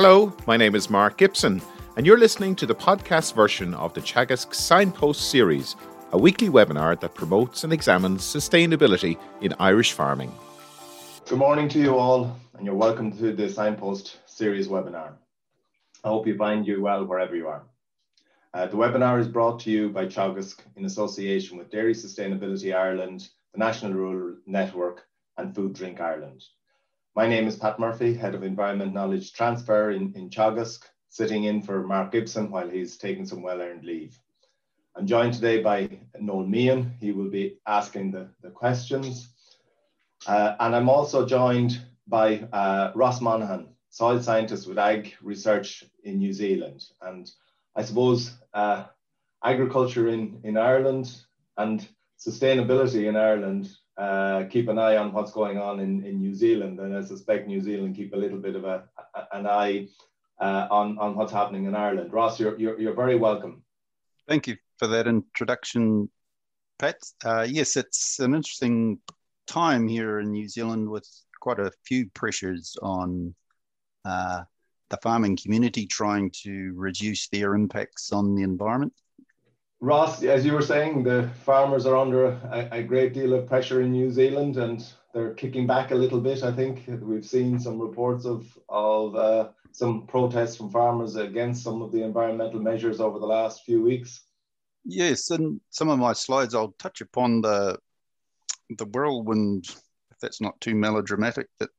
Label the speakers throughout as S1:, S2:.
S1: Hello, my name is Mark Gibson, and you're listening to the podcast version of the Teagasc Signpost series, a weekly webinar that promotes and examines sustainability in Irish farming.
S2: Good morning to you all, and you're welcome to the Signpost series webinar. I hope you find you well wherever you are. Uh, the webinar is brought to you by Teagasc in association with Dairy Sustainability Ireland, the National Rural Network, and Food Drink Ireland. My name is Pat Murphy, Head of Environment Knowledge Transfer in, in Teagasc, sitting in for Mark Gibson while he's taking some well-earned leave. I'm joined today by Noel Meehan. He will be asking the, the questions. Uh, and I'm also joined by uh, Ross Monaghan, soil scientist with Ag Research in New Zealand. And I suppose uh, agriculture in, in Ireland and sustainability in Ireland uh, keep an eye on what's going on in, in New Zealand, and I suspect New Zealand keep a little bit of a, an eye uh, on on what's happening in Ireland. Ross, you're you're, you're very welcome.
S3: Thank you for that introduction, Pat. Uh, yes, it's an interesting time here in New Zealand with quite a few pressures on uh, the farming community trying to reduce their impacts on the environment.
S2: Ross, as you were saying, the farmers are under a, a, great deal of pressure in New Zealand and they're kicking back a little bit. I think we've seen some reports of, of uh, some protests from farmers against some of the environmental measures over the last few weeks.
S3: Yes, and some of my slides, I'll touch upon the the whirlwind, if that's not too melodramatic, that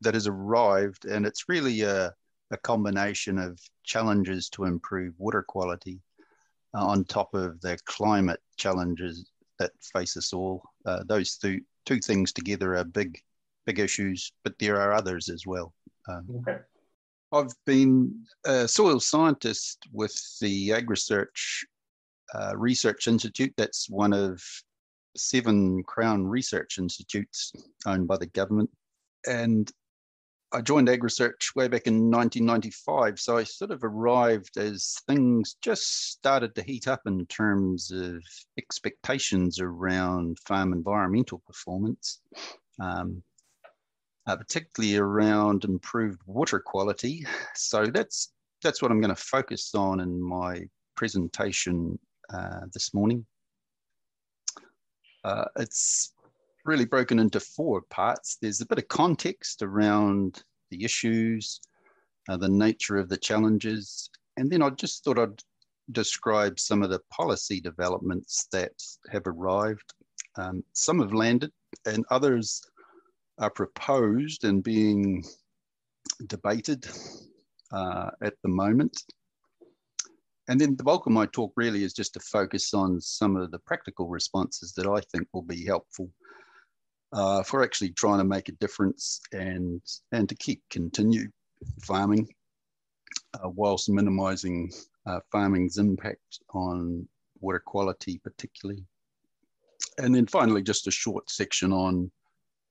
S3: that has arrived, and it's really a, a combination of challenges to improve water quality on top of the climate challenges that face us all. Uh, those two, two things together are big, big issues, but there are others as well. Um, okay. I've been a soil scientist with the AgResearch uh, Research Institute. That's one of seven Crown Research Institutes owned by the government. And I joined AgResearch way back in 1995. So I sort of arrived as things just started to heat up in terms of expectations around farm environmental performance, um, uh, particularly around improved water quality. So that's that's what I'm going to focus on in my presentation uh, this morning. Uh, it's really broken into four parts. There's a bit of context around the issues, uh, the nature of the challenges, and then I just thought I'd describe some of the policy developments that have arrived. Um, some have landed, and others are proposed and being debated uh, at the moment. And then the bulk of my talk really is just to focus on some of the practical responses that I think will be helpful uh, for actually trying to make a difference and and to keep continued farming uh, whilst minimizing uh, farming's impact on water quality particularly. And then finally, just a short section on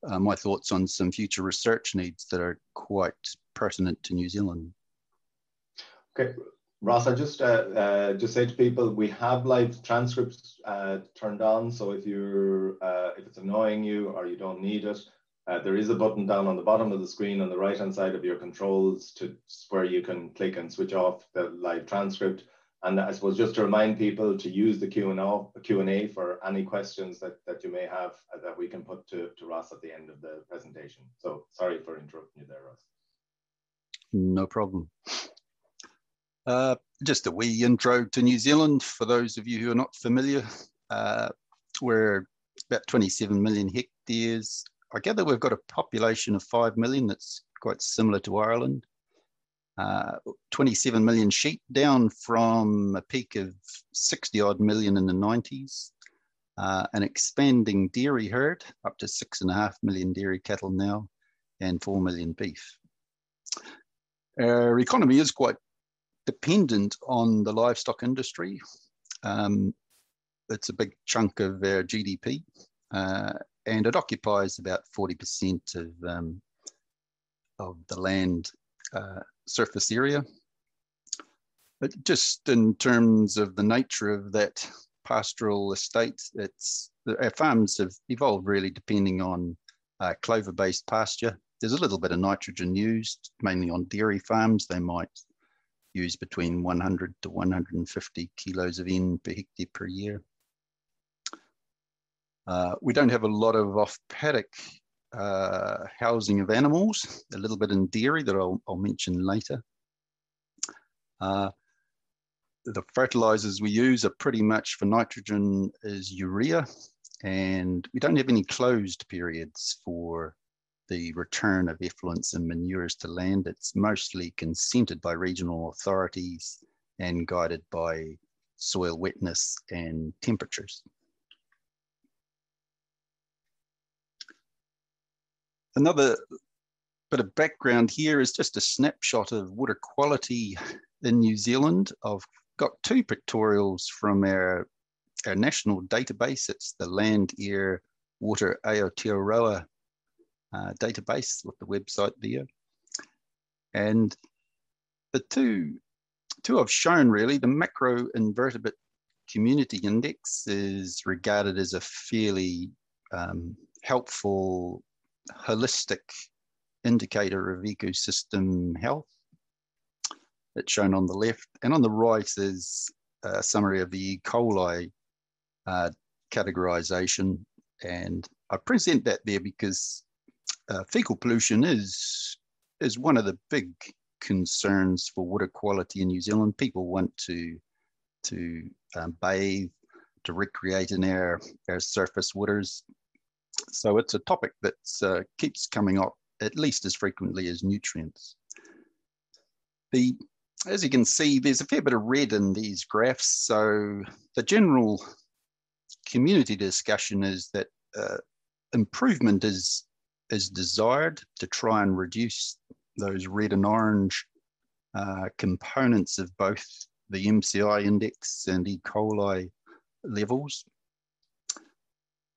S3: uh, my thoughts on some future research needs that are quite pertinent to New Zealand.
S2: Okay, Ross, I just uh, uh, just say to people we have live transcripts uh, turned on. So if you're uh, if it's annoying you or you don't need it, uh, there is a button down on the bottom of the screen on the right hand side of your controls to where you can click and switch off the live transcript. And I suppose just to remind people to use the Q and Q and A for any questions that, that you may have uh, that we can put to, to Ross at the end of the presentation. So sorry for interrupting you there, Ross.
S3: No problem. Uh, just a wee intro to New Zealand for those of you who are not familiar. Uh, we're about 27 million hectares. I gather we've got a population of 5 million that's quite similar to Ireland. Uh, 27 million sheep, down from a peak of 60 odd million in the 90s. Uh, an expanding dairy herd, up to six and a half million dairy cattle now, and 4 million beef. Our economy is quite dependent on the livestock industry. Um, it's a big chunk of their GDP, uh, and it occupies about 40% of, um, of the land uh, surface area. But just in terms of the nature of that pastoral estate, it's our farms have evolved really depending on uh, clover-based pasture there's a little bit of nitrogen used, mainly on dairy farms. They might use between 100 to 150 kilos of N per hectare per year. Uh, we don't have a lot of off-paddock uh, housing of animals, a little bit in dairy that I'll, I'll mention later. Uh, the fertilizers we use are pretty much for nitrogen is urea, and we don't have any closed periods for the return of effluents and manures to land. It's mostly consented by regional authorities and guided by soil wetness and temperatures. Another bit of background here is just a snapshot of water quality in New Zealand. I've got two pictorials from our, our national database. It's the Land, Air, Water Aotearoa uh, database with the website there. And the two, two I've shown really, the macro invertebrate community index is regarded as a fairly um, helpful, holistic indicator of ecosystem health. It's shown on the left, and on the right is a summary of the E. coli uh, categorization. And I present that there because uh, fecal pollution is is one of the big concerns for water quality in New Zealand. People want to to um, bathe, to recreate in our our surface waters. So it's a topic that uh, keeps coming up at least as frequently as nutrients. The as you can see, there's a fair bit of red in these graphs. So the general community discussion is that uh, improvement is is desired to try and reduce those red and orange uh, components of both the MCI index and E. coli levels.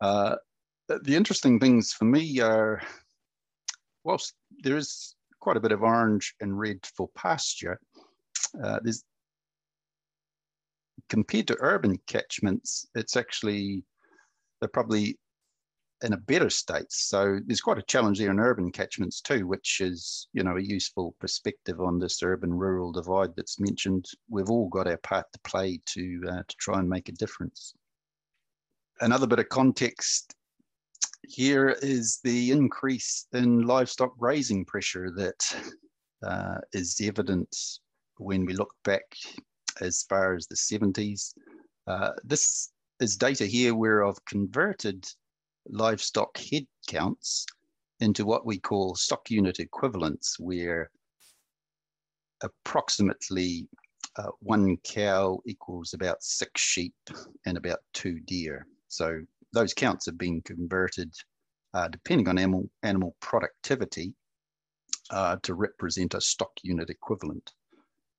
S3: Uh, the interesting things for me are, whilst there is quite a bit of orange and red for pasture, uh, there's compared to urban catchments, it's actually they're probably in a better state. So there's quite a challenge there in urban catchments too, which is, you know, a useful perspective on this urban-rural divide that's mentioned. We've all got our part to play to uh, to try and make a difference. Another bit of context here is the increase in livestock grazing pressure that uh, is evident when we look back as far as the 70s. Uh, this is data here where I've converted livestock head counts into what we call stock unit equivalents, where approximately uh, one cow equals about six sheep and about two deer. So those counts have been converted, uh, depending on animal, animal productivity, uh, to represent a stock unit equivalent.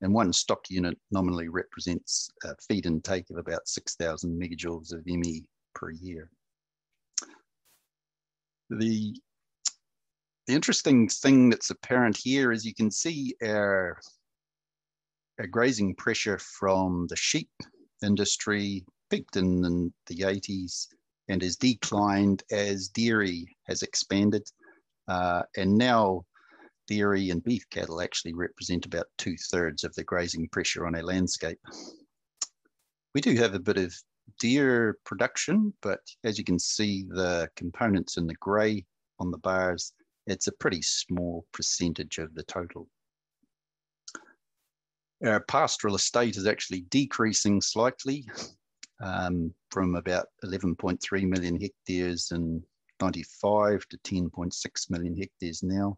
S3: And one stock unit nominally represents a feed intake of about 6,000 megajoules of ME per year the the interesting thing that's apparent here is you can see our, our grazing pressure from the sheep industry peaked in, in the 80s and has declined as dairy has expanded. Uh, and now dairy and beef cattle actually represent about two thirds of the grazing pressure on our landscape. We do have a bit of deer production, but as you can see, the components in the gray on the bars, it's a pretty small percentage of the total. Our pastoral estate is actually decreasing slightly um, from about 11.3 million hectares in 95 to 10.6 million hectares now.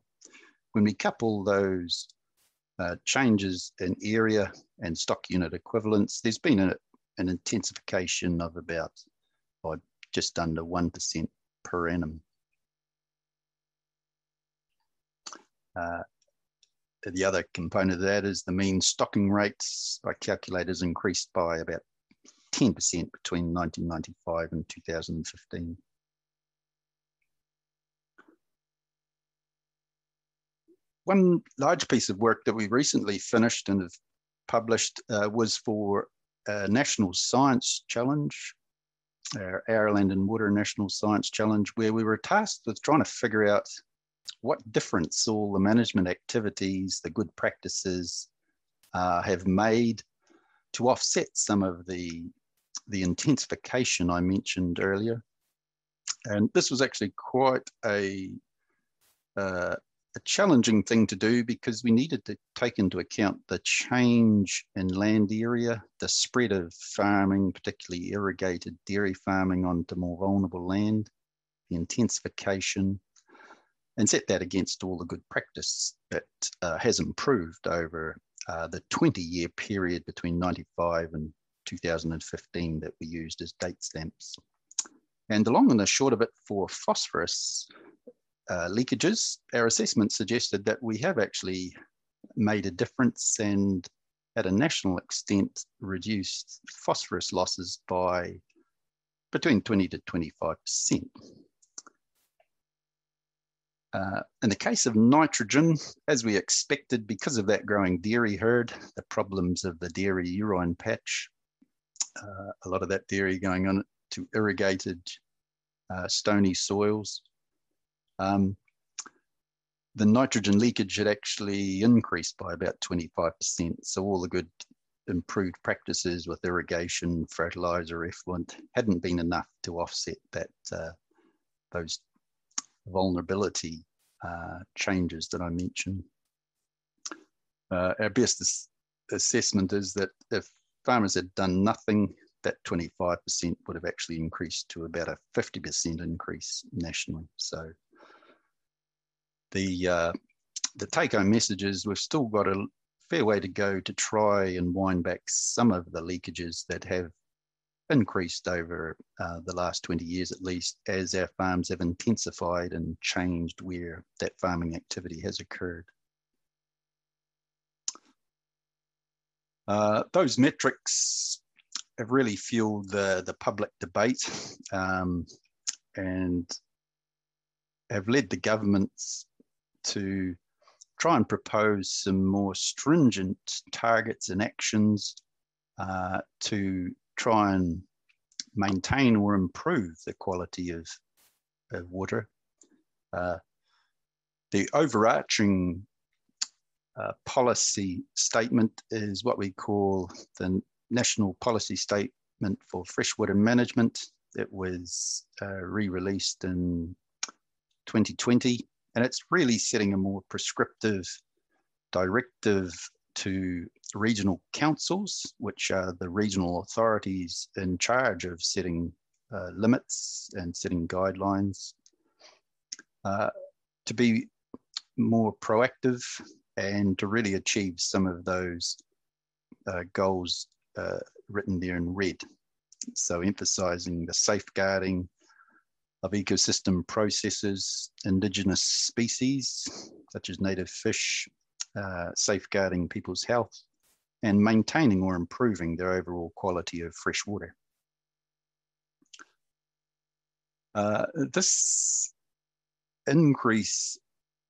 S3: When we couple those uh, changes in area and stock unit equivalents, there's been a, an intensification of about by just under 1% per annum. Uh, the other component of that is the mean stocking rates. I calculate increased by about 10% between 1995 and 2015. One large piece of work that we recently finished and have published uh, was for national science challenge, our Our Land and Water National Science Challenge, where we were tasked with trying to figure out what difference all the management activities, the good practices uh, have made to offset some of the, the intensification I mentioned earlier. And this was actually quite a, uh, a challenging thing to do because we needed to take into account the change in land area, the spread of farming, particularly irrigated dairy farming onto more vulnerable land, the intensification, and set that against all the good practice that uh, has improved over uh, the 20 year period between 95 and 2015 that we used as date stamps. And the long and the short of it for phosphorus uh, leakages, our assessment suggested that we have actually made a difference and at a national extent reduced phosphorus losses by between 20 to 25%. Uh, in the case of nitrogen, as we expected, because of that growing dairy herd, the problems of the dairy urine patch, uh, a lot of that dairy going on to irrigated uh, stony soils, um, the nitrogen leakage had actually increased by about 25%. So all the good improved practices with irrigation, fertilizer, effluent hadn't been enough to offset that uh, those vulnerability uh, changes that I mentioned. Uh, our best assessment is that if farmers had done nothing, that 25% would have actually increased to about a 50% increase nationally. So the uh, the take home message is we've still got a fair way to go to try and wind back some of the leakages that have increased over uh, the last 20 years at least as our farms have intensified and changed where that farming activity has occurred. Uh, those metrics have really fueled the, the public debate um, and have led the governments to try and propose some more stringent targets and actions uh, to try and maintain or improve the quality of, of water. Uh, the overarching uh, policy statement is what we call the National Policy Statement for Freshwater Management. It was uh, re-released in 2020 and it's really setting a more prescriptive directive to regional councils, which are the regional authorities in charge of setting uh, limits and setting guidelines, uh, to be more proactive and to really achieve some of those uh, goals uh, written there in red. So emphasizing the safeguarding of ecosystem processes, indigenous species, such as native fish, uh, safeguarding people's health, and maintaining or improving their overall quality of fresh water. Uh, this increase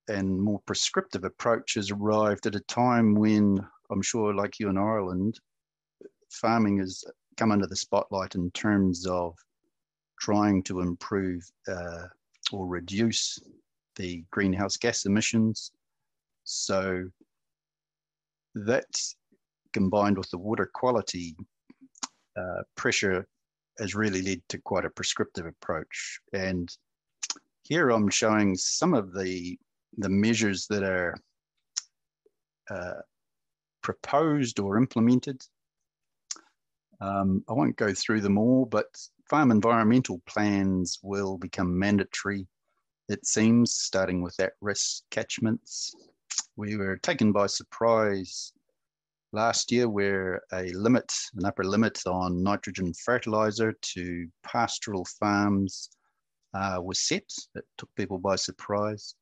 S3: and more prescriptive approach has arrived at a time when I'm sure, like you in Ireland, farming has come under the spotlight in terms of trying to improve uh, or reduce the greenhouse gas emissions. So that combined with the water quality uh, pressure has really led to quite a prescriptive approach. And here I'm showing some of the, the measures that are uh, proposed or implemented. Um, I won't go through them all, but farm environmental plans will become mandatory, it seems, starting with at risk catchments. We were taken by surprise last year where a limit, an upper limit on nitrogen fertilizer to pastoral farms uh, was set. It took people by surprise,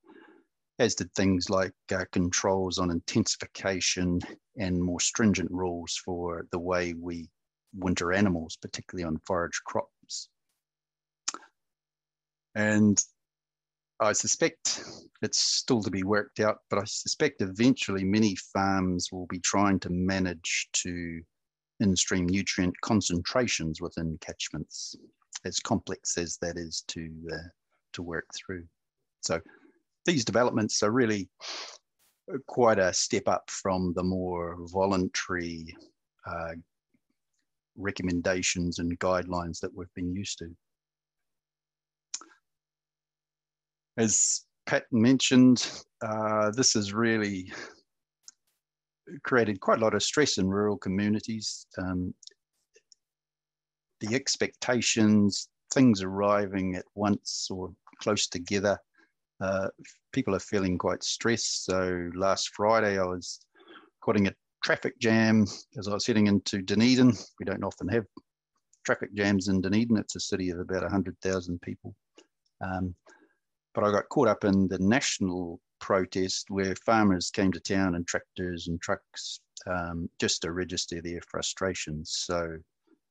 S3: as did things like uh, controls on intensification and more stringent rules for the way we winter animals, particularly on forage crop and I suspect it's still to be worked out, but I suspect eventually many farms will be trying to manage to in-stream nutrient concentrations within catchments, as complex as that is to uh, to work through. So these developments are really quite a step up from the more voluntary uh, recommendations and guidelines that we've been used to. As Pat mentioned, uh, this has really created quite a lot of stress in rural communities. Um, the expectations, things arriving at once or close together, uh, people are feeling quite stressed. So last Friday, I was caught in a traffic jam as I was heading into Dunedin. We don't often have traffic jams in Dunedin. It's a city of about 100,000 people. Um, but I got caught up in the national protest where farmers came to town and tractors and trucks um, just to register their frustrations. So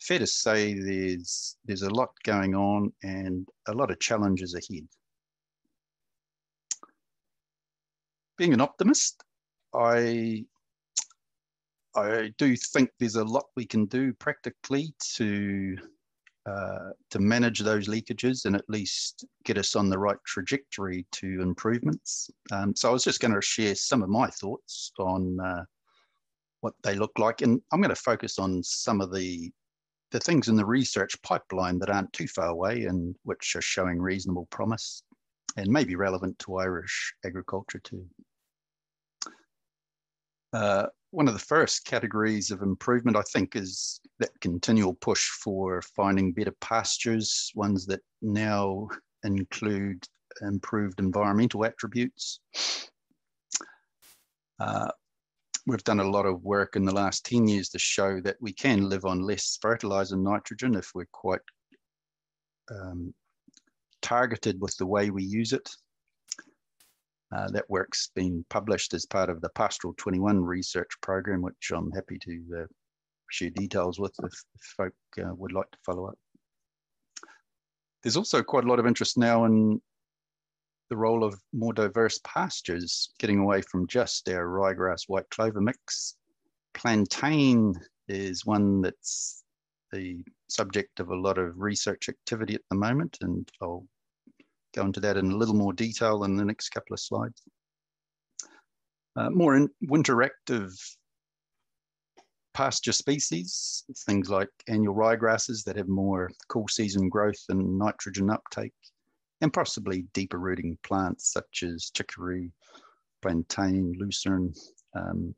S3: fair to say there's there's a lot going on and a lot of challenges ahead. Being an optimist, I I do think there's a lot we can do practically to uh, to manage those leakages and at least get us on the right trajectory to improvements. Um, so I was just going to share some of my thoughts on uh, what they look like, and I'm going to focus on some of the the things in the research pipeline that aren't too far away and which are showing reasonable promise and may be relevant to Irish agriculture too. Uh, one of the first categories of improvement, I think, is that continual push for finding better pastures, ones that now include improved environmental attributes. Uh, we've done a lot of work in the last 10 years to show that we can live on less fertilizer nitrogen if we're quite um, targeted with the way we use it. Uh, that work's been published as part of the Pastoral 21 research program, which I'm happy to uh, share details with if, if folk uh, would like to follow up. There's also quite a lot of interest now in the role of more diverse pastures, getting away from just our ryegrass white clover mix. Plantain is one that's the subject of a lot of research activity at the moment, and I'll go into that in a little more detail in the next couple of slides. Uh, more in winter active pasture species, things like annual ryegrasses that have more cool season growth and nitrogen uptake, and possibly deeper rooting plants such as chicory, plantain, lucerne. Um,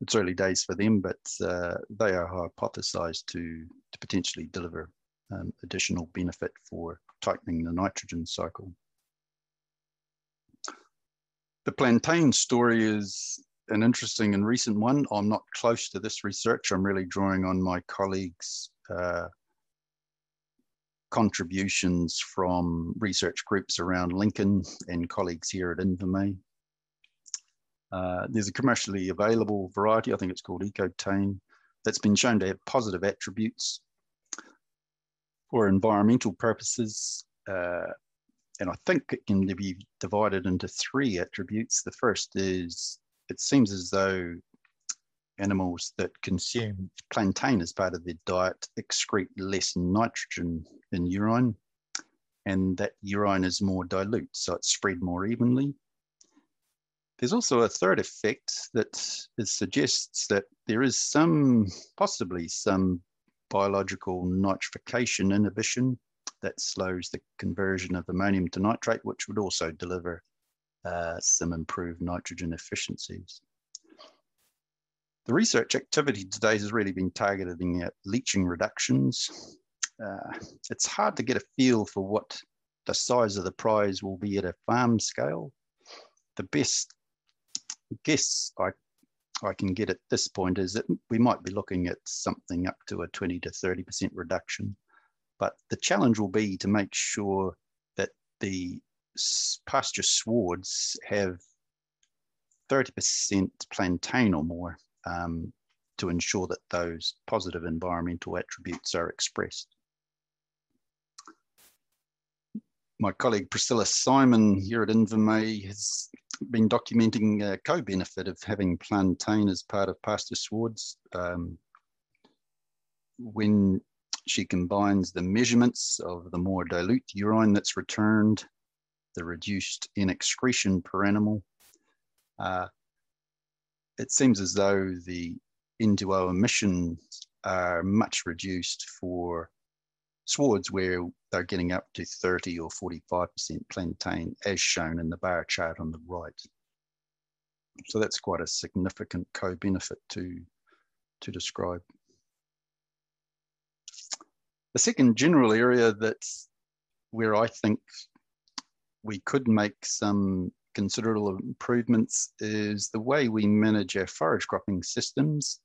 S3: it's early days for them, but uh, they are hypothesized to, to potentially deliver um, additional benefit for tightening the nitrogen cycle. The plantain story is an interesting and recent one. I'm not close to this research. I'm really drawing on my colleagues' uh, contributions from research groups around Lincoln and colleagues here at Invermay. Uh, there's a commercially available variety, I think it's called Ecotain, that's been shown to have positive attributes for environmental purposes. Uh, and I think it can be divided into three attributes. The first is it seems as though animals that consume plantain as part of their diet excrete less nitrogen in urine, and that urine is more dilute, so it's spread more evenly. There's also a third effect that suggests that there is some, possibly some biological nitrification inhibition that slows the conversion of ammonium to nitrate, which would also deliver uh, some improved nitrogen efficiencies. The research activity today has really been targeting at leaching reductions. Uh, it's hard to get a feel for what the size of the prize will be at a farm scale. The best guess I I can get at this point is that we might be looking at something up to a 20 to 30% reduction. But the challenge will be to make sure that the pasture swards have 30% plantain or more um, to ensure that those positive environmental attributes are expressed. My colleague Priscilla Simon here at Invermay has been documenting a co-benefit of having plantain as part of pasture swards. Um, when she combines the measurements of the more dilute urine that's returned the reduced N excretion per animal. Uh, it seems as though the N2O emissions are much reduced for swards where they're getting up to 30 or 45% plantain, as shown in the bar chart on the right. So that's quite a significant co-benefit to, to describe. The second general area that's where I think we could make some considerable improvements is the way we manage our forage cropping systems.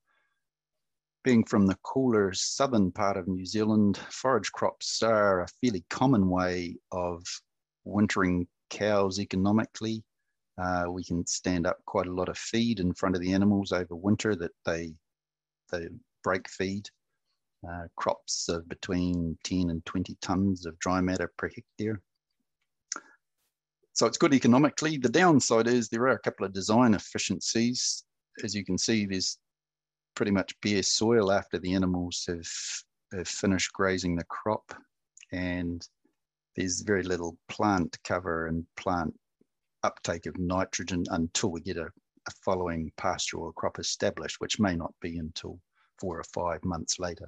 S3: Being from the cooler southern part of New Zealand, forage crops are a fairly common way of wintering cows economically. Uh, we can stand up quite a lot of feed in front of the animals over winter that they, they break feed. Uh, crops of between 10 and 20 tonnes of dry matter per hectare. So it's good economically. The downside is there are a couple of design efficiencies. As you can see, there's pretty much bare soil after the animals have, have finished grazing the crop. And there's very little plant cover and plant uptake of nitrogen until we get a, a following or crop established, which may not be until four or five months later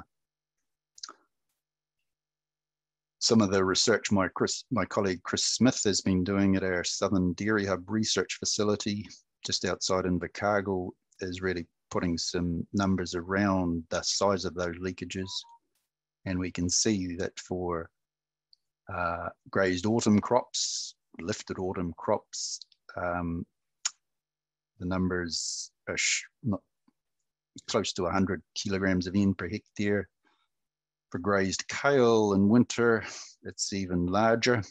S3: some of the research my Chris, my colleague Chris Smith has been doing at our Southern Dairy Hub research facility just outside Invercargill is really putting some numbers around the size of those leakages. And we can see that for uh, grazed autumn crops, lifted autumn crops, um, the numbers are not close to 100 kilograms of N per hectare for grazed kale in winter, it's even larger.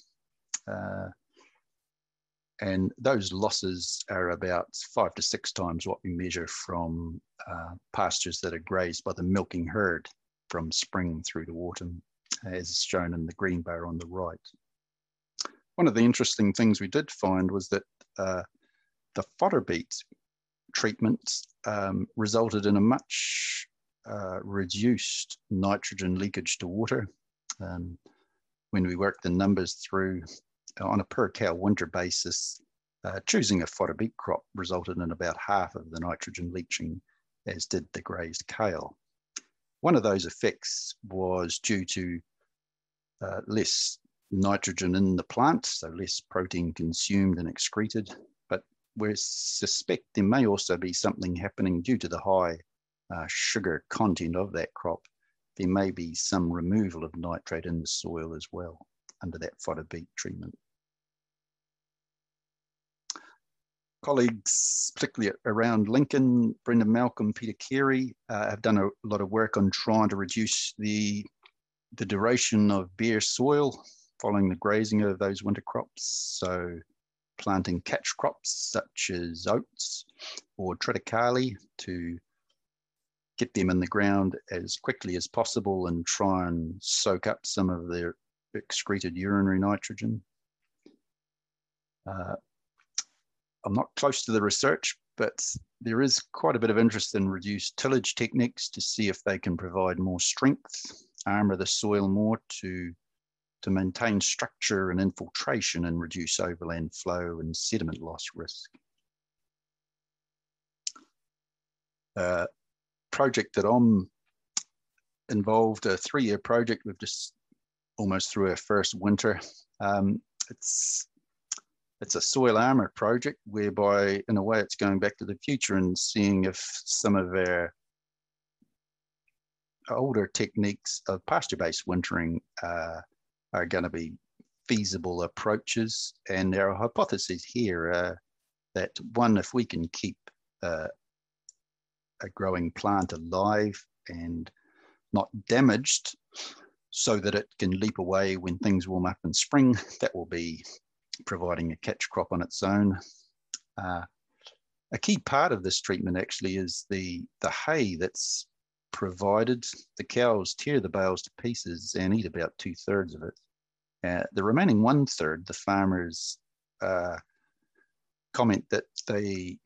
S3: Uh, and those losses are about five to six times what we measure from uh, pastures that are grazed by the milking herd from spring through to autumn, as shown in the green bar on the right. One of the interesting things we did find was that uh, the fodder beet treatments um, resulted in a much uh, reduced nitrogen leakage to water. Um, when we worked the numbers through on a per cow winter basis, uh, choosing a fodder beet crop resulted in about half of the nitrogen leaching as did the grazed kale. One of those effects was due to uh, less nitrogen in the plant, so less protein consumed and excreted. But we suspect there may also be something happening due to the high uh, sugar content of that crop, there may be some removal of nitrate in the soil as well under that fodder beet treatment. Colleagues, particularly around Lincoln, Brendon Malcolm, Peter Carey, uh, have done a lot of work on trying to reduce the, the duration of bare soil following the grazing of those winter crops. So planting catch crops such as oats or triticale to get them in the ground as quickly as possible and try and soak up some of their excreted urinary nitrogen. Uh, I'm not close to the research, but there is quite a bit of interest in reduced tillage techniques to see if they can provide more strength, armor the soil more to, to maintain structure and infiltration and reduce overland flow and sediment loss risk. Uh, project that I'm involved, a three-year project. We've just almost through our first winter. Um, it's it's a soil armor project whereby, in a way, it's going back to the future and seeing if some of our older techniques of pasture-based wintering uh, are going to be feasible approaches. And our hypotheses here that one, if we can keep uh, a growing plant alive and not damaged so that it can leap away when things warm up in spring. That will be providing a catch crop on its own. Uh, a key part of this treatment actually is the, the hay that's provided. The cows tear the bales to pieces and eat about two thirds of it. Uh, the remaining one third, the farmers uh, comment that they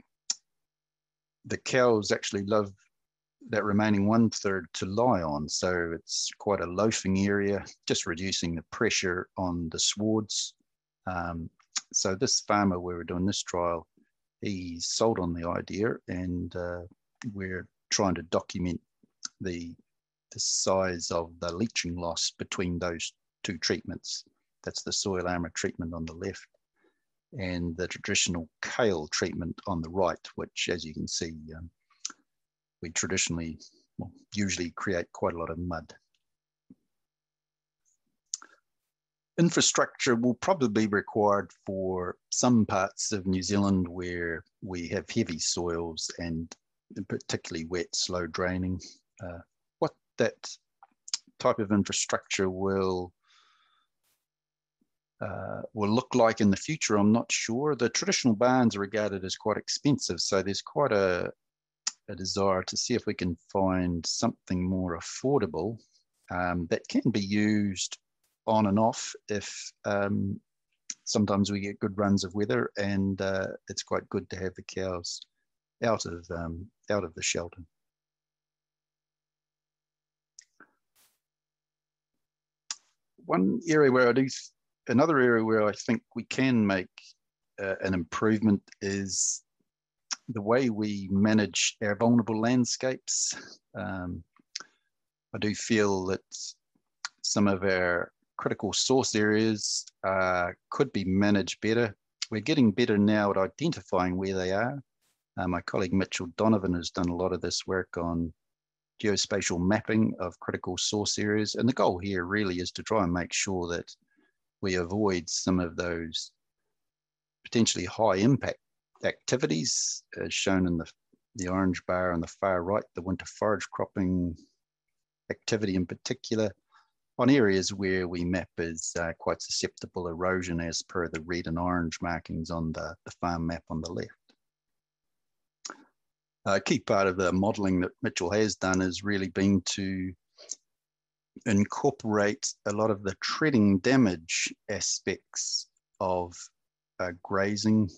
S3: the cows actually love that remaining one third to lie on. So it's quite a loafing area, just reducing the pressure on the swards. Um, so this farmer we were doing this trial, he sold on the idea, and uh, we're trying to document the the size of the leaching loss between those two treatments. That's the soil armor treatment on the left and the traditional kale treatment on the right, which as you can see, um, we traditionally well, usually create quite a lot of mud. Infrastructure will probably be required for some parts of New Zealand where we have heavy soils and particularly wet, slow draining. Uh, what that type of infrastructure will uh, will look like in the future, I'm not sure. The traditional barns are regarded as quite expensive, so there's quite a, a desire to see if we can find something more affordable um, that can be used on and off if um, sometimes we get good runs of weather and uh, it's quite good to have the cows out of um, out of the shelter. One area where I do, another area where I think we can make uh, an improvement is the way we manage our vulnerable landscapes. Um, I do feel that some of our critical source areas uh, could be managed better. We're getting better now at identifying where they are. Uh, my colleague Mitchell Donovan has done a lot of this work on geospatial mapping of critical source areas. And the goal here really is to try and make sure that we avoid some of those potentially high impact activities as shown in the, the orange bar on the far right, the winter forage cropping activity in particular, on areas where we map is uh, quite susceptible erosion as per the red and orange markings on the, the farm map on the left. A key part of the modelling that Mitchell has done has really been to incorporate a lot of the treading damage aspects of uh, grazing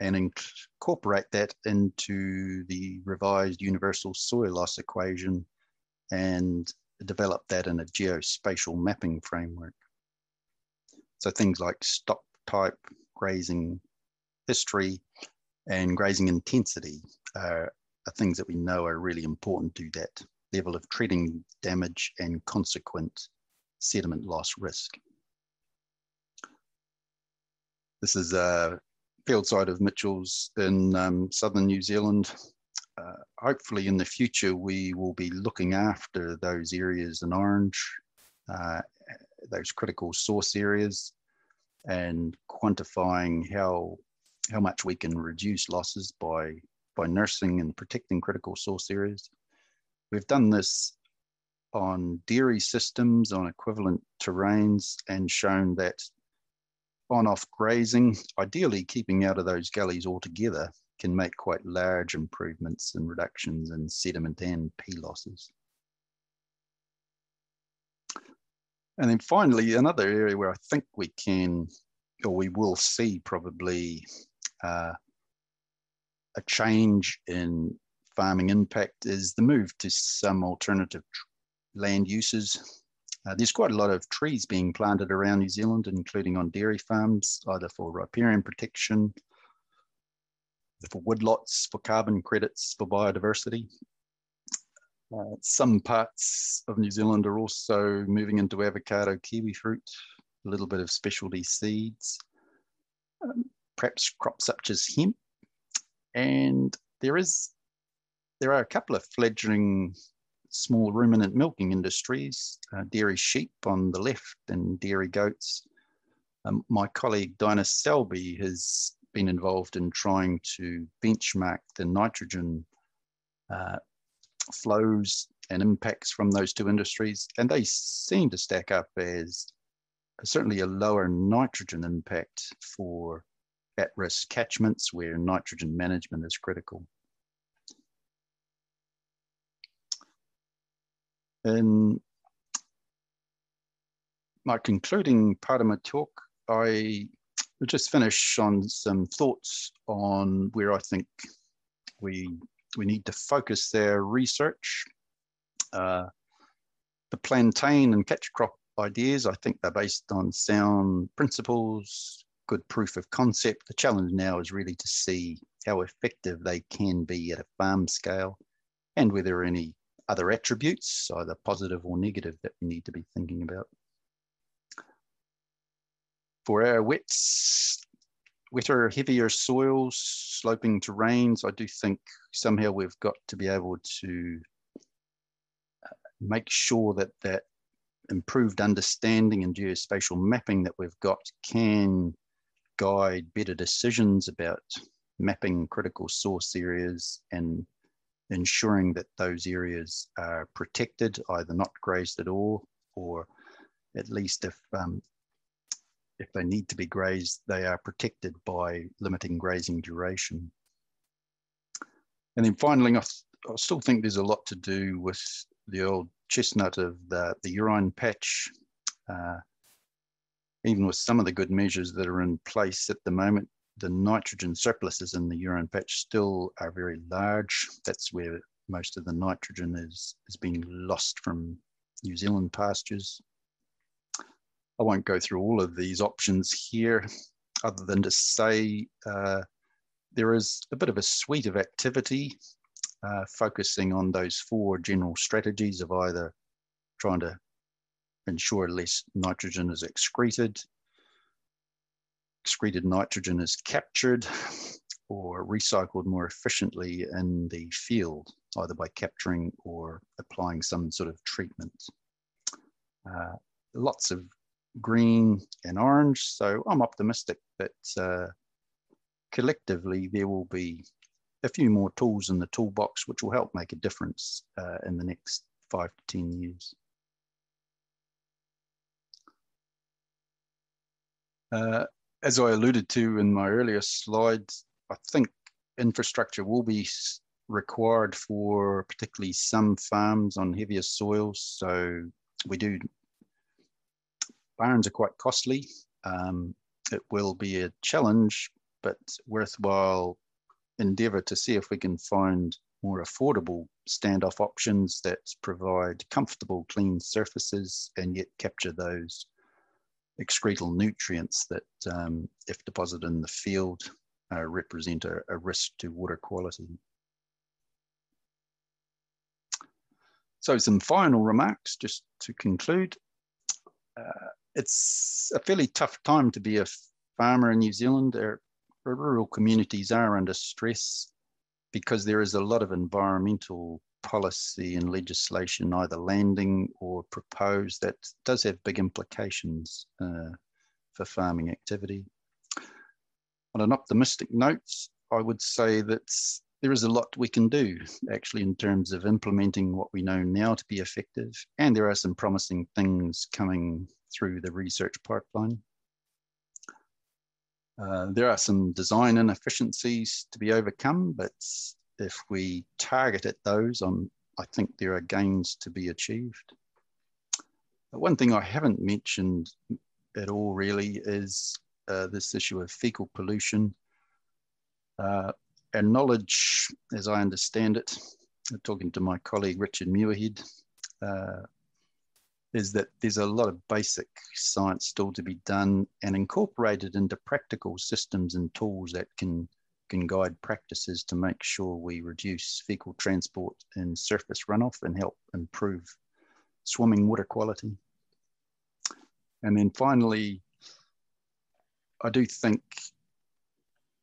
S3: and incorporate that into the revised universal soil loss equation and develop that in a geospatial mapping framework. So things like stock type, grazing history, and grazing intensity are, are things that we know are really important to that level of treading damage and consequent sediment loss risk. This is a field site of Mitchell's in um, southern New Zealand. Uh, hopefully in the future we will be looking after those areas in orange, uh, those critical source areas and quantifying how how much we can reduce losses by by nursing and protecting critical source areas. We've done this on dairy systems on equivalent terrains and shown that on-off grazing, ideally keeping out of those gullies altogether, can make quite large improvements and reductions in sediment and P losses. And then finally, another area where I think we can, or we will see probably uh, a change in farming impact is the move to some alternative land uses uh, there's quite a lot of trees being planted around New Zealand, including on dairy farms, either for riparian protection, for woodlots, for carbon credits, for biodiversity. Uh, some parts of New Zealand are also moving into avocado, kiwi fruit, a little bit of specialty seeds, um, perhaps crops such as hemp. And there is, there are a couple of fledgling small ruminant milking industries, uh, dairy sheep on the left and dairy goats. Um, my colleague Dinah Selby has been involved in trying to benchmark the nitrogen uh, flows and impacts from those two industries, and they seem to stack up as certainly a lower nitrogen impact for at-risk catchments where nitrogen management is critical. In my concluding part of my talk, I will just finish on some thoughts on where I think we we need to focus their research. Uh, the plantain and catch crop ideas, I think they're based on sound principles, good proof of concept. The challenge now is really to see how effective they can be at a farm scale and whether any other attributes, either positive or negative, that we need to be thinking about. For our wets, wetter, heavier soils, sloping terrains, I do think somehow we've got to be able to uh, make sure that that improved understanding and geospatial mapping that we've got can guide better decisions about mapping critical source areas and ensuring that those areas are protected, either not grazed at all, or at least if um, if they need to be grazed, they are protected by limiting grazing duration. And then finally, I, I still think there's a lot to do with the old chestnut of the, the urine patch. Uh, even with some of the good measures that are in place at the moment, the nitrogen surpluses in the urine patch still are very large. That's where most of the nitrogen is, is being lost from New Zealand pastures. I won't go through all of these options here, other than to say uh, there is a bit of a suite of activity uh, focusing on those four general strategies of either trying to ensure less nitrogen is excreted, excreted nitrogen is captured or recycled more efficiently in the field, either by capturing or applying some sort of treatment. Uh, lots of green and orange, so I'm optimistic that uh, collectively there will be a few more tools in the toolbox which will help make a difference uh, in the next five to 10 years. Uh, as I alluded to in my earlier slides, I think infrastructure will be required for particularly some farms on heavier soils. So we do, barns are quite costly. Um, it will be a challenge, but worthwhile endeavour to see if we can find more affordable standoff options that provide comfortable, clean surfaces and yet capture those excretal nutrients that, um, if deposited in the field, uh, represent a, a, risk to water quality. So some final remarks just to conclude. Uh, it's a fairly tough time to be a farmer in New Zealand. Our rural communities are under stress because there is a lot of environmental policy and legislation either landing or proposed that does have big implications uh, for farming activity. On an optimistic note, I would say that there is a lot we can do actually in terms of implementing what we know now to be effective. And there are some promising things coming through the research pipeline. Uh, there are some design inefficiencies to be overcome, but if we target at those, um, I think there are gains to be achieved. One thing I haven't mentioned at all really is uh, this issue of fecal pollution. Uh, and knowledge, as I understand it, talking to my colleague Richard Muirhead, uh, is that there's a lot of basic science still to be done and incorporated into practical systems and tools that can can guide practices to make sure we reduce fecal transport and surface runoff and help improve swimming water quality. And then finally, I do think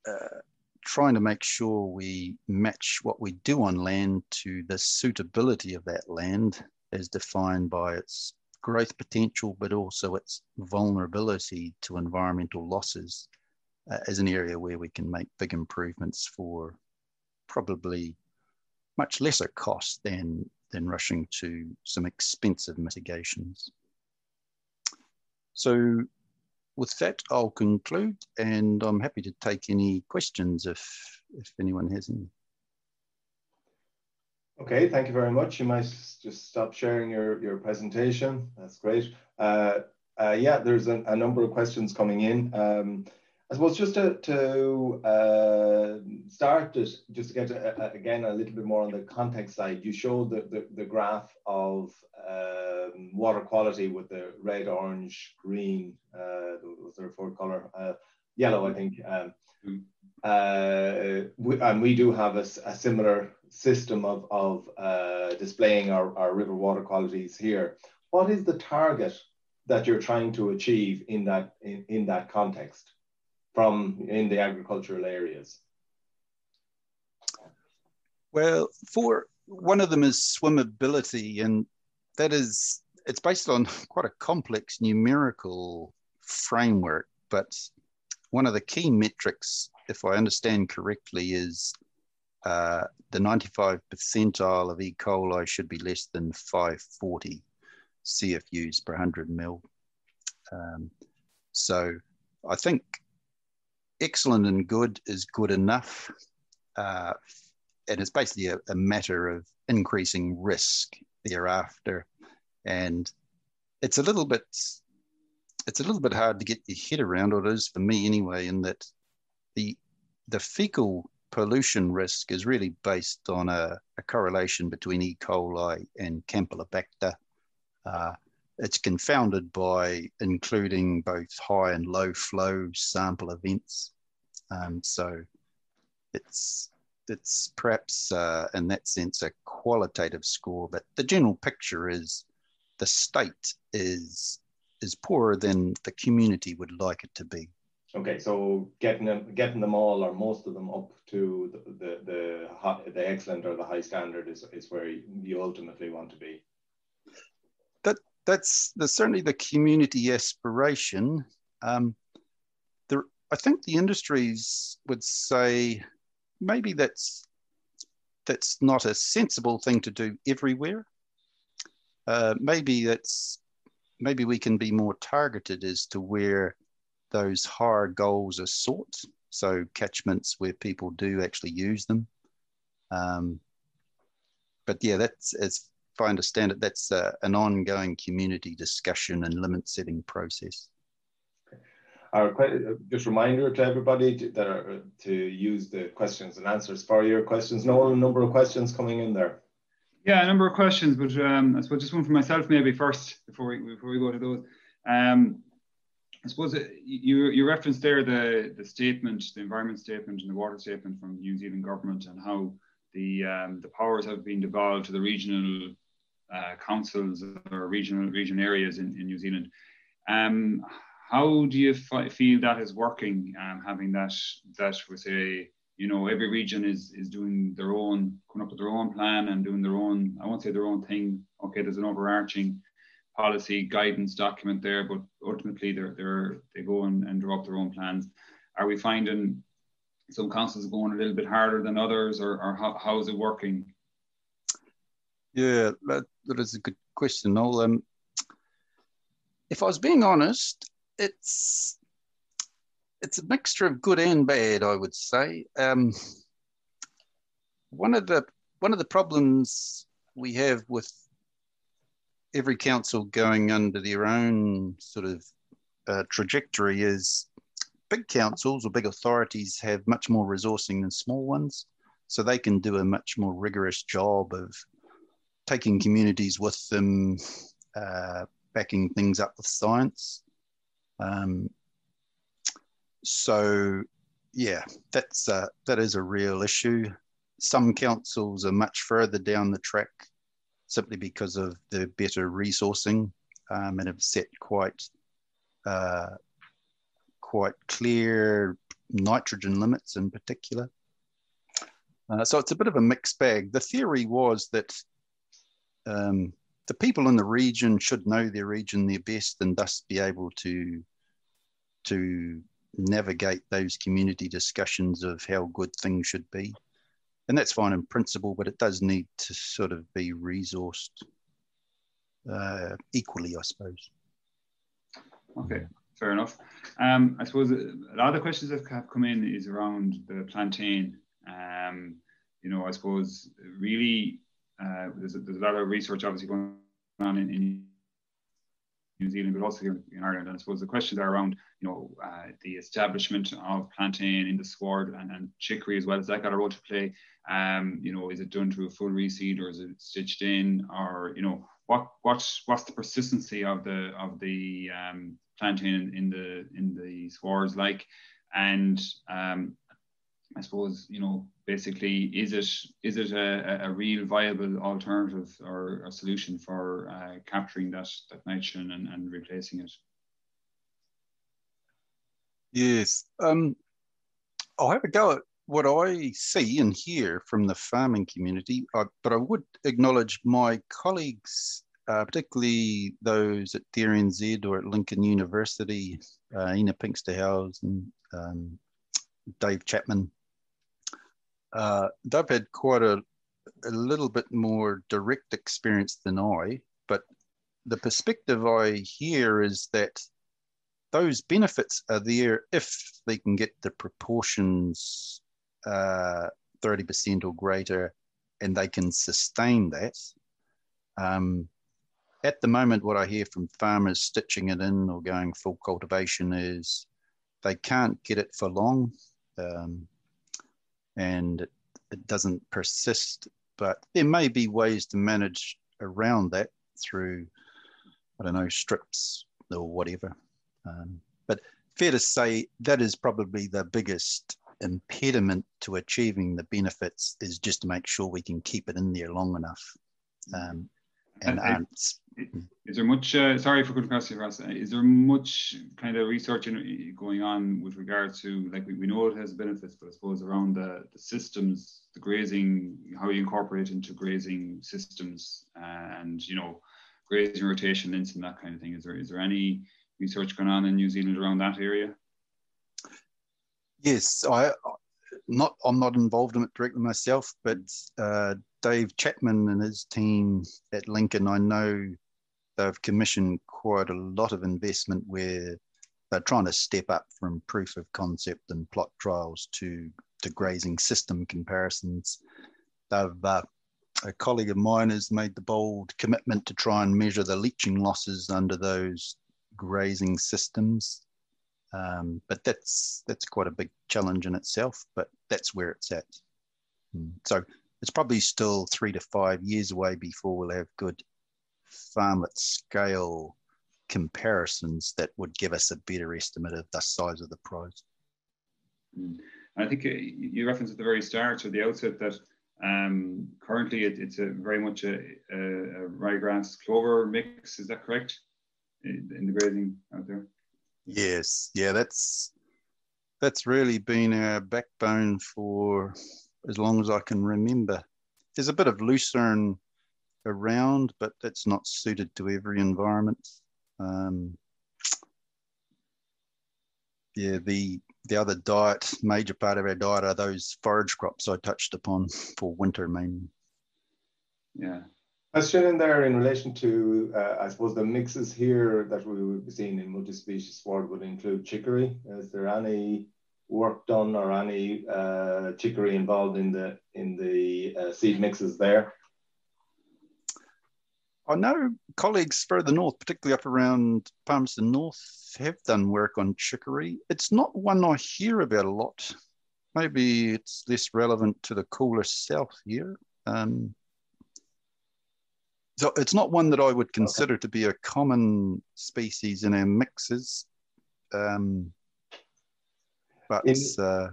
S3: uh, trying to make sure we match what we do on land to the suitability of that land as defined by its growth potential, but also its vulnerability to environmental losses uh, as an area where we can make big improvements for probably much lesser cost than, than rushing to some expensive mitigations. So with that, I'll conclude and I'm happy to take any questions if, if anyone has any.
S2: Okay, thank you very much. You might just stop sharing your, your presentation. That's great. Uh, uh, yeah, there's a, a, number of questions coming in. Um, I suppose just to, to uh, start it, just to get to, uh, again a little bit more on the context side, you showed the, the, the graph of um, water quality with the red, orange, green, uh, was there a fourth color? Uh, yellow, I think. Um, mm. uh, we, and we do have a, a similar system of, of uh, displaying our, our river water qualities here. What is the target that you're trying to achieve in that in, in that context from in the agricultural areas?
S3: Well, for one of them is swimmability, and that is it's based on quite a complex numerical framework. But one of the key metrics, if I understand correctly, is uh, the 95 percentile of E. coli should be less than 540 CFUs per 100 mil. Um, so I think excellent and good is good enough. Uh, and it's basically a, a, matter of increasing risk thereafter. And it's a little bit it's a little bit hard to get your head around, or it is for me anyway, in that the the fecal pollution risk is really based on a, a correlation between E. coli and Campylobacter. Uh, it's confounded by including both high and low flow sample events. Um, so it's it's perhaps uh, in that sense a qualitative score, but the general picture is the state is is poorer than the community would like it to be.
S2: Okay, so getting them, getting them all or most of them up to the the the, the excellent or the high standard is, is where you ultimately want to be.
S3: That that's the, certainly the community aspiration. Um, there, I think the industries would say maybe that's that's not a sensible thing to do everywhere. Uh, maybe that's maybe we can be more targeted as to where those higher goals are sought. So catchments where people do actually use them. Um, but yeah, that's as if I understand it, that's uh, an ongoing community discussion and limit setting process.
S2: Our, just reminder to everybody to, that are, to use the questions and answers for your questions. No a number of questions coming in there.
S4: Yeah, a number of questions, but um, I suppose just one for myself maybe first before we before we go to those. Um, I suppose you you referenced there the the statement, the environment statement, and the water statement from the New Zealand government, and how the um, the powers have been devolved to the regional uh, councils or regional region areas in, in New Zealand. Um, how do you feel that is working? Um, having that that we say you know every region is is doing their own, coming up with their own plan and doing their own. I won't say their own thing. Okay, there's an overarching policy guidance document there, but ultimately they're, they're, they go and, and draw up their own plans. Are we finding some councils going a little bit harder than others, or, or how, how is it working?
S3: Yeah, that, that is a good question, Noel. Um, if I was being honest, it's it's a mixture of good and bad, I would say. Um, one of the one of the problems we have with every council going under their own sort of uh, trajectory is big councils or big authorities have much more resourcing than small ones. So they can do a much more rigorous job of taking communities with them, uh, backing things up with science. Um, so, yeah, that's uh, that is a real issue. Some councils are much further down the track simply because of the better resourcing um, and have set quite uh, quite clear nitrogen limits in particular. Uh, so it's a bit of a mixed bag. The theory was that um, the people in the region should know their region their best and thus be able to to navigate those community discussions of how good things should be and that's fine in principle, but it does need to sort of be resourced uh, equally, I suppose.
S4: Okay, fair enough. Um, I suppose a lot of the questions that have come in is around the plantain. Um, you know, I suppose really uh, there's, a, there's a lot of research obviously going on in, in New Zealand, but also in Ireland. And I suppose the questions are around, you know, uh, the establishment of plantain in the sward and, and chicory as well. Has that got a role to play? Um, you know, is it done through a full reseed or is it stitched in? Or you know, what what's what's the persistency of the of the um, plantain in, in the in the swards like? and um, I suppose you know basically is it is it a, a real viable alternative or a solution for uh, capturing that that nitrogen and, and replacing it?
S3: Yes, um, I'll have a go at what I see and hear from the farming community, uh, but I would acknowledge my colleagues, uh, particularly those at DairyNZ or at Lincoln University, uh, Ina Pinxterhuis and um, Dave Chapman. Uh, they've had quite a, a little bit more direct experience than I, but the perspective I hear is that those benefits are there if they can get the proportions uh, 30% or greater and they can sustain that. Um, at the moment, what I hear from farmers stitching it in or going full cultivation is they can't get it for long um, and it, doesn't persist. But there may be ways to manage around that through, I don't know, strips or whatever. Um, but fair to say that is probably the biggest impediment to achieving the benefits is just to make sure we can keep it in there long enough. Um, and, and
S4: is there much? Uh, sorry for cutting across you, Ross. Is there much kind of research in, going on with regard to like we, we know it has benefits, but I suppose around the, the systems, the grazing, how you incorporate into grazing systems, uh, and you know, grazing rotation lints and that kind of thing. Is there is there any research going on in New Zealand around that area?
S3: Yes, I not I'm not involved in it directly myself, but uh, Dave Chapman and his team at Lincoln, I know they've commissioned quite a lot of investment where they're trying to step up from proof of concept and plot trials to to grazing system comparisons. They've uh, a colleague of mine has made the bold commitment to try and measure the leaching losses under those grazing systems. Um, but that's that's quite a big challenge in itself. But that's where it's at. Hmm. So it's probably still three to five years away before we'll have good farmlet scale comparisons that would give us a better estimate of the size of the prize.
S4: Hmm. I think uh, you referenced at the very start or the outset that um, currently it, it's a very much a, a, a ryegrass clover mix. Is that correct? In, in the grazing out there.
S3: Yes, yeah, that's that's really been our backbone for as long as I can remember. There's a bit of lucerne around, but that's not suited to every environment. Um, yeah, the the other diet, major part of our diet, are those forage crops I touched upon for winter mainly.
S4: Yeah,
S2: Question in there in relation to, uh, I suppose, the mixes here that we would be seeing in multi-species sward would include chicory. Is there any work done or any uh, chicory involved in the in the uh, seed mixes there?
S3: I know colleagues further north, particularly up around Palmerston North, have done work on chicory. It's not one I hear about a lot. Maybe it's less relevant to the cooler south here. Um, so it's not one that I would consider okay. to be a common species in our mixes. Um, but in, uh,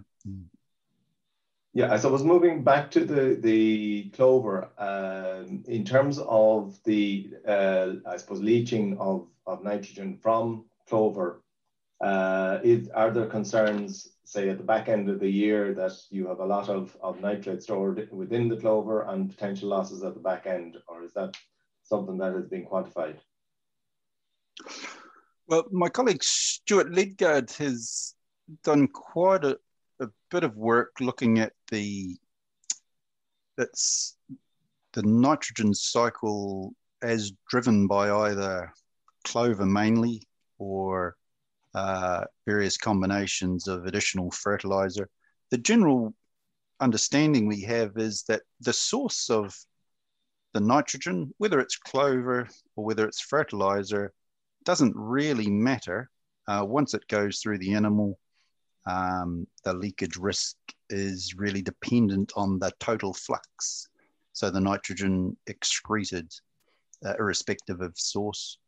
S2: yeah, I was moving back to the the clover, um, in terms of the uh, I suppose leaching of of nitrogen from clover, uh, is are there concerns, say at the back end of the year, that you have a lot of of nitrate stored within the clover and potential losses at the back end, or is that something that has been quantified?
S3: Well, my colleague Stuart Ledgard has done quite a bit of work looking at the that's the nitrogen cycle as driven by either clover mainly or uh, various combinations of additional fertilizer. The general understanding we have is that the source of the nitrogen, whether it's clover or whether it's fertilizer, doesn't really matter. Uh, once it goes through the animal, um, the leakage risk is really dependent on the total flux. So the nitrogen excreted, uh, irrespective of source.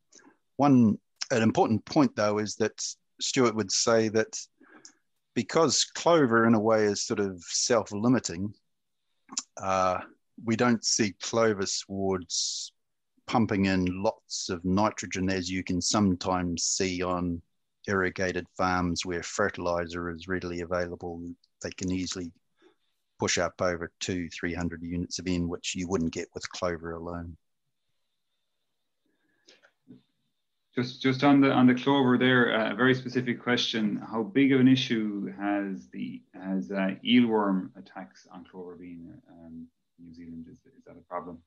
S3: One an important point though is that Stuart would say that because clover in a way is sort of self-limiting, uh, we don't see clover swards pumping in lots of nitrogen as you can sometimes see on irrigated farms where fertilizer is readily available. They can easily push up over two, 300 units of N, which you wouldn't get with clover alone.
S4: Just, just on the on the clover there, uh, a very specific question: How big of an issue has the has uh, eelworm attacks on clover been um, New Zealand? Is, is that a problem?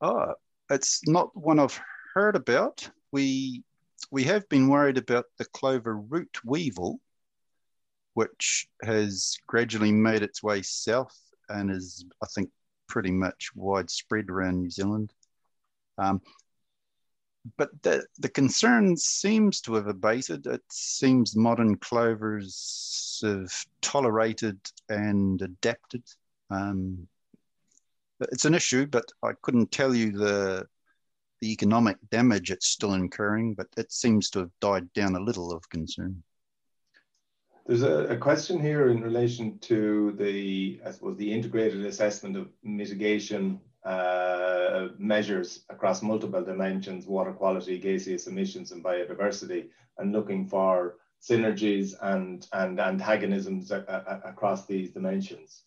S3: Oh, it's not one I've heard about. We we have been worried about the clover root weevil, which has gradually made its way south and is, I think, pretty much widespread around New Zealand. Um, but the, the concern seems to have abated. It seems modern clovers have tolerated and adapted. Um, it's an issue, but I couldn't tell you the the economic damage it's still incurring, but it seems to have died down a little of concern.
S2: There's a, a, question here in relation to the, I suppose, the integrated assessment of mitigation uh, measures across multiple dimensions, water quality, gaseous emissions, and biodiversity, and looking for synergies and, and antagonisms a, a, across these dimensions.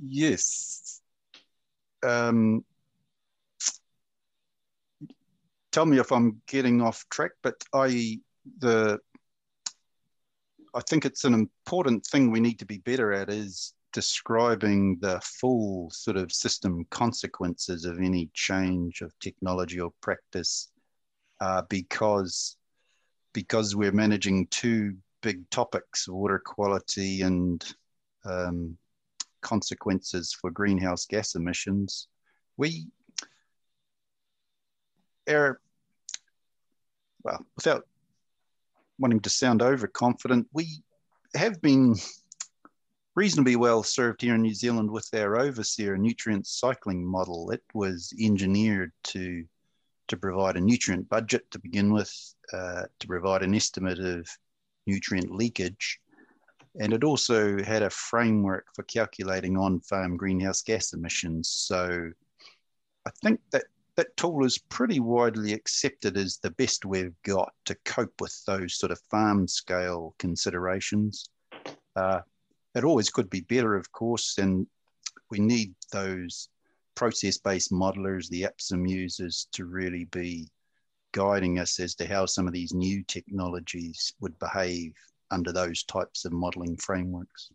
S3: Yes. Um, tell me if I'm getting off track, but I the I think it's an important thing we need to be better at is describing the full sort of system consequences of any change of technology or practice uh, because because we're managing two big topics water quality and um, consequences for greenhouse gas emissions we are well without wanting to sound overconfident we have been reasonably well served here in New Zealand with their overseer nutrient cycling model. It was engineered to to provide a nutrient budget to begin with, uh, to provide an estimate of nutrient leakage, and it also had a framework for calculating on-farm greenhouse gas emissions. So I think that that tool is pretty widely accepted as the best we've got to cope with those sort of farm scale considerations. Uh, it always could be better, of course, and we need those process-based modelers, the APSIM users, to really be guiding us as to how some of these new technologies would behave under those types of modeling frameworks.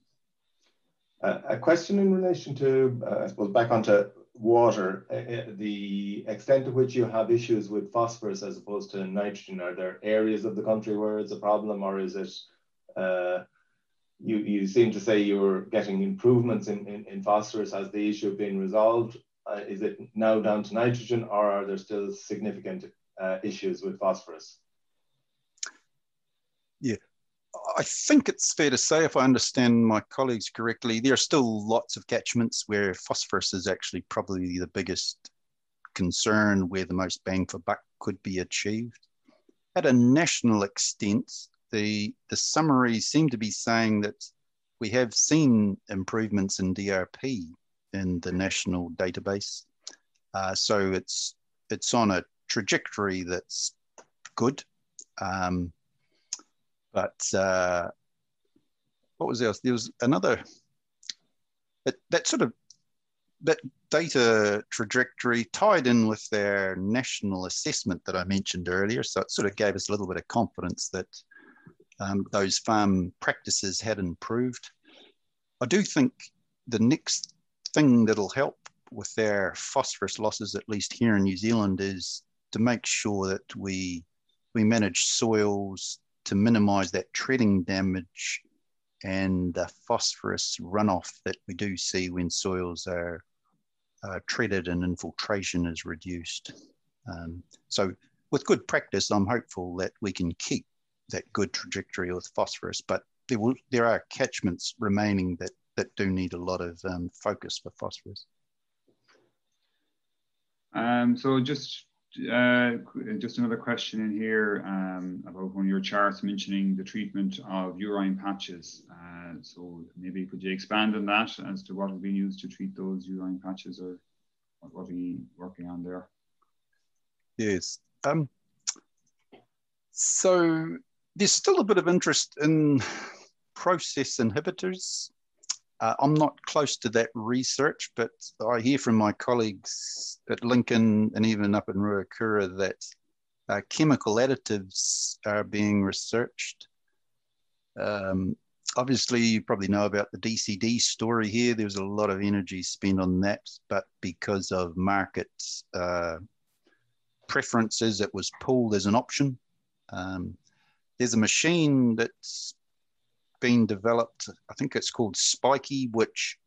S2: Uh, a question in relation to, uh, I suppose, back onto water, uh, the extent to which you have issues with phosphorus as opposed to nitrogen. Are there areas of the country where it's a problem, or is it uh, you, you seem to say you're getting improvements in, in, in phosphorus. Has the issue been resolved? Uh, is it now down to nitrogen or are there still significant uh, issues with phosphorus?
S3: Yeah, I think it's fair to say, if I understand my colleagues correctly, there are still lots of catchments where phosphorus is actually probably the biggest concern, where the most bang for buck could be achieved. At a national extent, the the summaries seem to be saying that we have seen improvements in DRP in the national database. Uh, so it's it's on a trajectory that's good. Um, but uh, what was else? There was another that, that sort of that data trajectory tied in with their national assessment that I mentioned earlier. So it sort of gave us a little bit of confidence that um, those farm practices had improved. I do think the next thing that'll help with their phosphorus losses, at least here in New Zealand, is to make sure that we we manage soils to minimize that treading damage and the phosphorus runoff that we do see when soils are uh, treaded and infiltration is reduced. Um, so with good practice, I'm hopeful that we can keep that good trajectory with phosphorus, but there will there are catchments remaining that that do need a lot of um, focus for phosphorus.
S4: Um, so just uh, just another question in here um, about one of your charts mentioning the treatment of urine patches. Uh, so maybe could you expand on that as to what has been used to treat those urine patches or what, what are you working on there?
S3: Yes. Um, so there's still a bit of interest in process inhibitors. Uh, I'm not close to that research, but I hear from my colleagues at Lincoln and even up in Ruakura that uh, chemical additives are being researched. Um, obviously, you probably know about the DCD story here. There was a lot of energy spent on that, but because of market uh, preferences, it was pulled as an option. Um, there's a machine that's been developed. I think it's called Spikey, which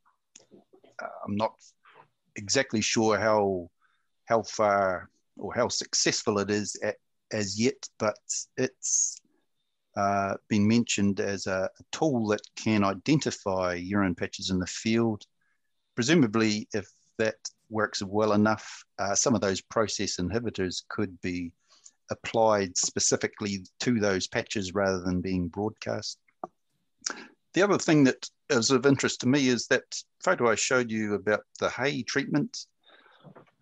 S3: uh, I'm not exactly sure how how far or how successful it is at, as yet, but it's uh, been mentioned as a, a, tool that can identify urine patches in the field. Presumably, if that works well enough, uh, some of those process inhibitors could be applied specifically to those patches rather than being broadcast. The other thing that is of interest to me is that photo I showed you about the hay treatment.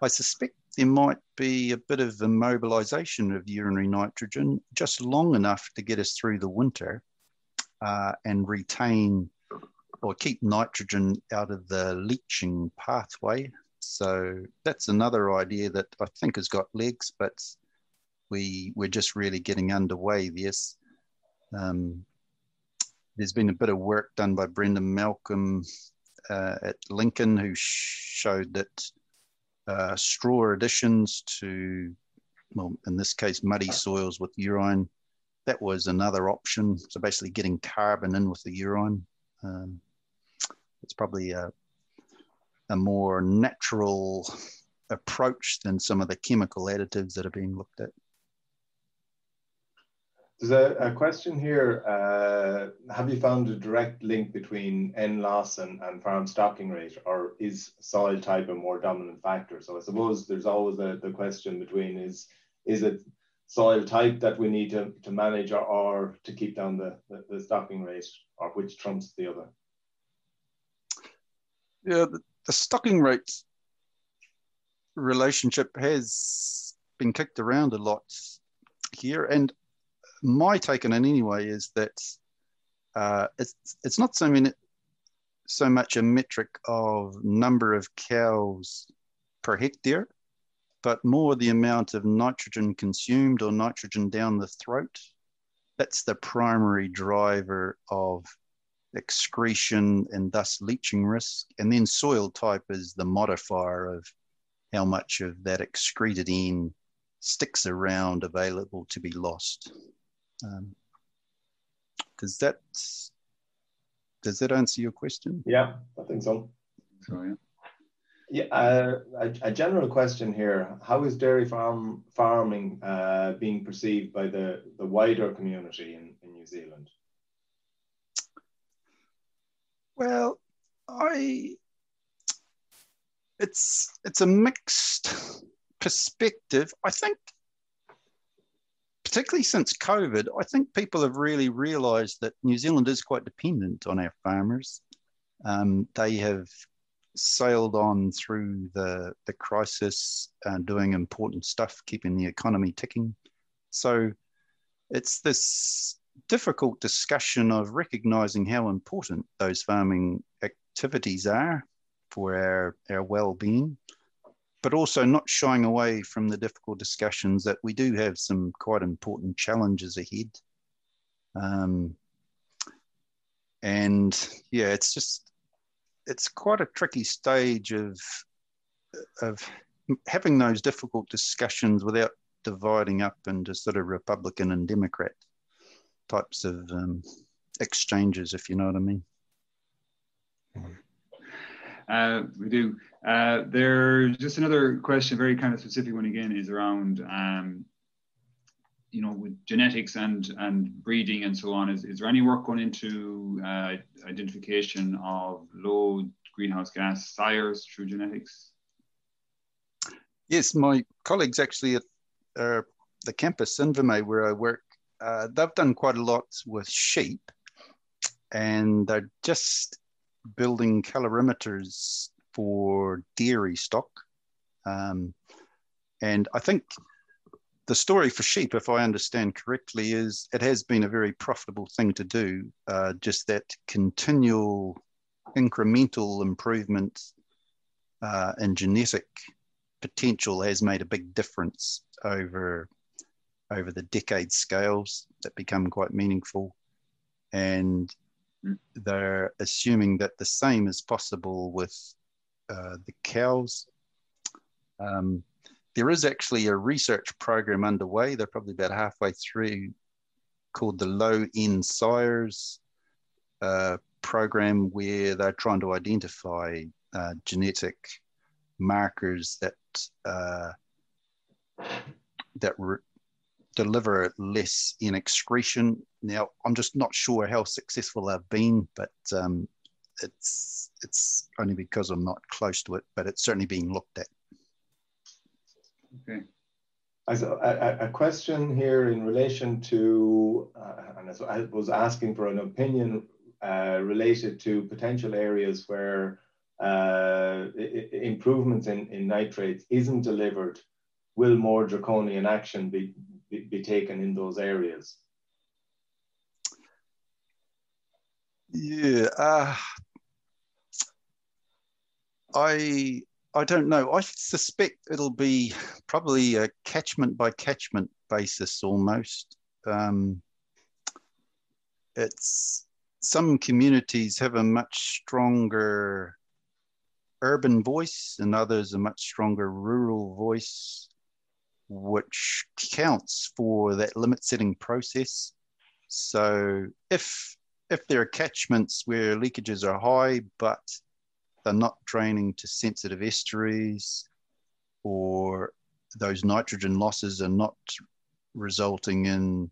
S3: I suspect there might be a bit of immobilization of urinary nitrogen just long enough to get us through the winter uh, and retain or keep nitrogen out of the leaching pathway. So that's another idea that I think has got legs, but we we're just really getting underway. Yes, um, there's been a bit of work done by Brendon Malcolm uh, at Lincoln, who showed that uh, straw additions to, well, in this case, muddy soils with urine, that was another option. So basically, getting carbon in with the urine. Um, it's probably a, a more natural approach than some of the chemical additives that are being looked at.
S2: There's a, a question here. Uh, have you found a direct link between N loss and, and farm stocking rate, or is soil type a more dominant factor? So I suppose there's always the, the question between is is it soil type that we need to, to manage or, or to keep down the, the, the stocking rate, or which trumps the other?
S3: Yeah, the, the stocking rate relationship has been kicked around a lot here, and my take on it anyway is that uh, it's it's not so many, so much a metric of number of cows per hectare, but more the amount of nitrogen consumed or nitrogen down the throat. That's the primary driver of excretion and thus leaching risk. And then soil type is the modifier of how much of that excreted N sticks around available to be lost. Um, does that does that answer your question?
S2: Yeah, I think so. So yeah. Yeah, uh, a, a, general question here: How is dairy farm farming uh, being perceived by the the wider community in, in New Zealand?
S3: Well, I it's it's a mixed perspective. I think particularly since COVID, I think people have really realised that New Zealand is quite dependent on our farmers. Um, they have sailed on through the, the crisis, uh, doing important stuff, keeping the economy ticking. So it's this difficult discussion of recognizing how important those farming activities are for our, our well-being but also not shying away from the difficult discussions that we do have some quite important challenges ahead. Um, and yeah, it's just it's quite a tricky stage of of having those difficult discussions without dividing up into sort of Republican and Democrat types of um, exchanges, if you know what I mean.
S4: Uh, we do. Uh, there's just another question, very kind of specific one again, is around, um, you know, with genetics and and breeding and so on. Is, is there any work going into uh, identification of low greenhouse gas sires through genetics?
S3: Yes, my colleagues actually at uh, the campus Invermay where I work, uh, they've done quite a lot with sheep, and they're just building calorimeters for dairy stock. Um, and I think the story for sheep, if I understand correctly, is it has been a very profitable thing to do. Uh, just that continual incremental improvement uh, in genetic potential has made a big difference over over the decade scales that become quite meaningful, and they're assuming that the same is possible with uh, the cows. Um, there is actually a research program underway. They're probably about halfway through, called the Low N Sires uh, program, where they're trying to identify uh, genetic markers that uh, that re- deliver less in excretion. Now, I'm just not sure how successful they've been, but um, it's it's only because I'm not close to it, but it's certainly being looked at.
S4: Okay.
S2: As a, a, question here in relation to, uh, and I was asking for an opinion uh, related to potential areas where uh, improvements in, in nitrates isn't delivered, will more draconian action be, be, be taken in those areas?
S3: Yeah, uh, I I don't know. I suspect it'll be probably a catchment by catchment basis almost. Um, it's some communities have a much stronger urban voice and others a much stronger rural voice, which counts for that limit setting process. So if if there are catchments where leakages are high, but they're not draining to sensitive estuaries or those nitrogen losses are not resulting in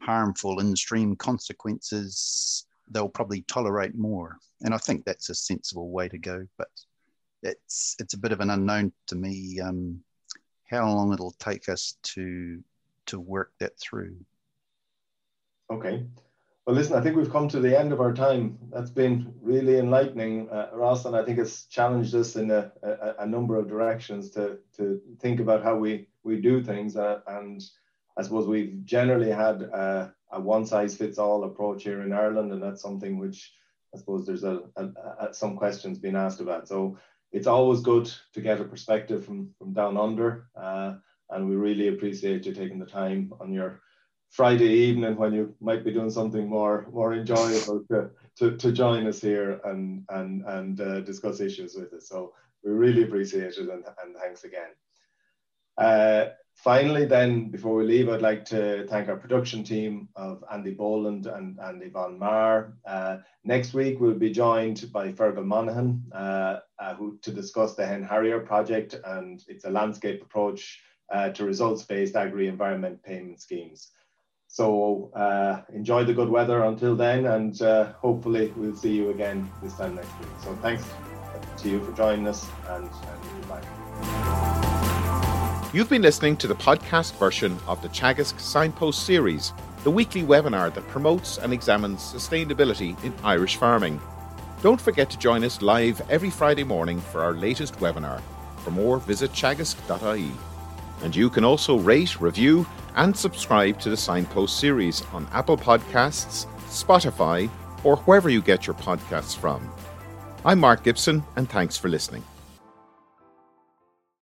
S3: harmful in-stream consequences, they'll probably tolerate more. And I think that's a sensible way to go. But it's it's a bit of an unknown to me um, how long it'll take us to to work that through.
S2: Okay. Well, listen, I think we've come to the end of our time. That's been really enlightening, uh, Ross, and I think it's challenged us in a, a, a, number of directions to, to think about how we, we do things. Uh, and I suppose we've generally had a, a one size fits all approach here in Ireland, and that's something which I suppose there's a, some questions being asked about. So it's always good to get a perspective from, from down under, uh, and we really appreciate you taking the time on your Friday evening when you might be doing something more more enjoyable to, to, to join us here and and and uh, discuss issues with us. So we really appreciate it and, and thanks again. Uh, finally, then, before we leave, I'd like to thank our production team of Andy Boland and, and Yvonne Marr. Uh, next week, we'll be joined by Fergal Monaghan uh, uh, who, to discuss the Hen Harrier project, and it's a landscape approach uh, to results-based agri-environment payment schemes. So uh, enjoy the good weather until then, and uh, hopefully we'll see you again this time next week. So thanks to you for joining us, and, and goodbye.
S1: You've been listening to the podcast version of the Teagasc Signpost series, the weekly webinar that promotes and examines sustainability in Irish farming. Don't forget to join us live every Friday morning for our latest webinar. For more, visit teagasc.ie. And you can also rate, review, and subscribe to the Signpost series on Apple Podcasts, Spotify, or wherever you get your podcasts from. I'm Mark Gibson, and thanks for listening.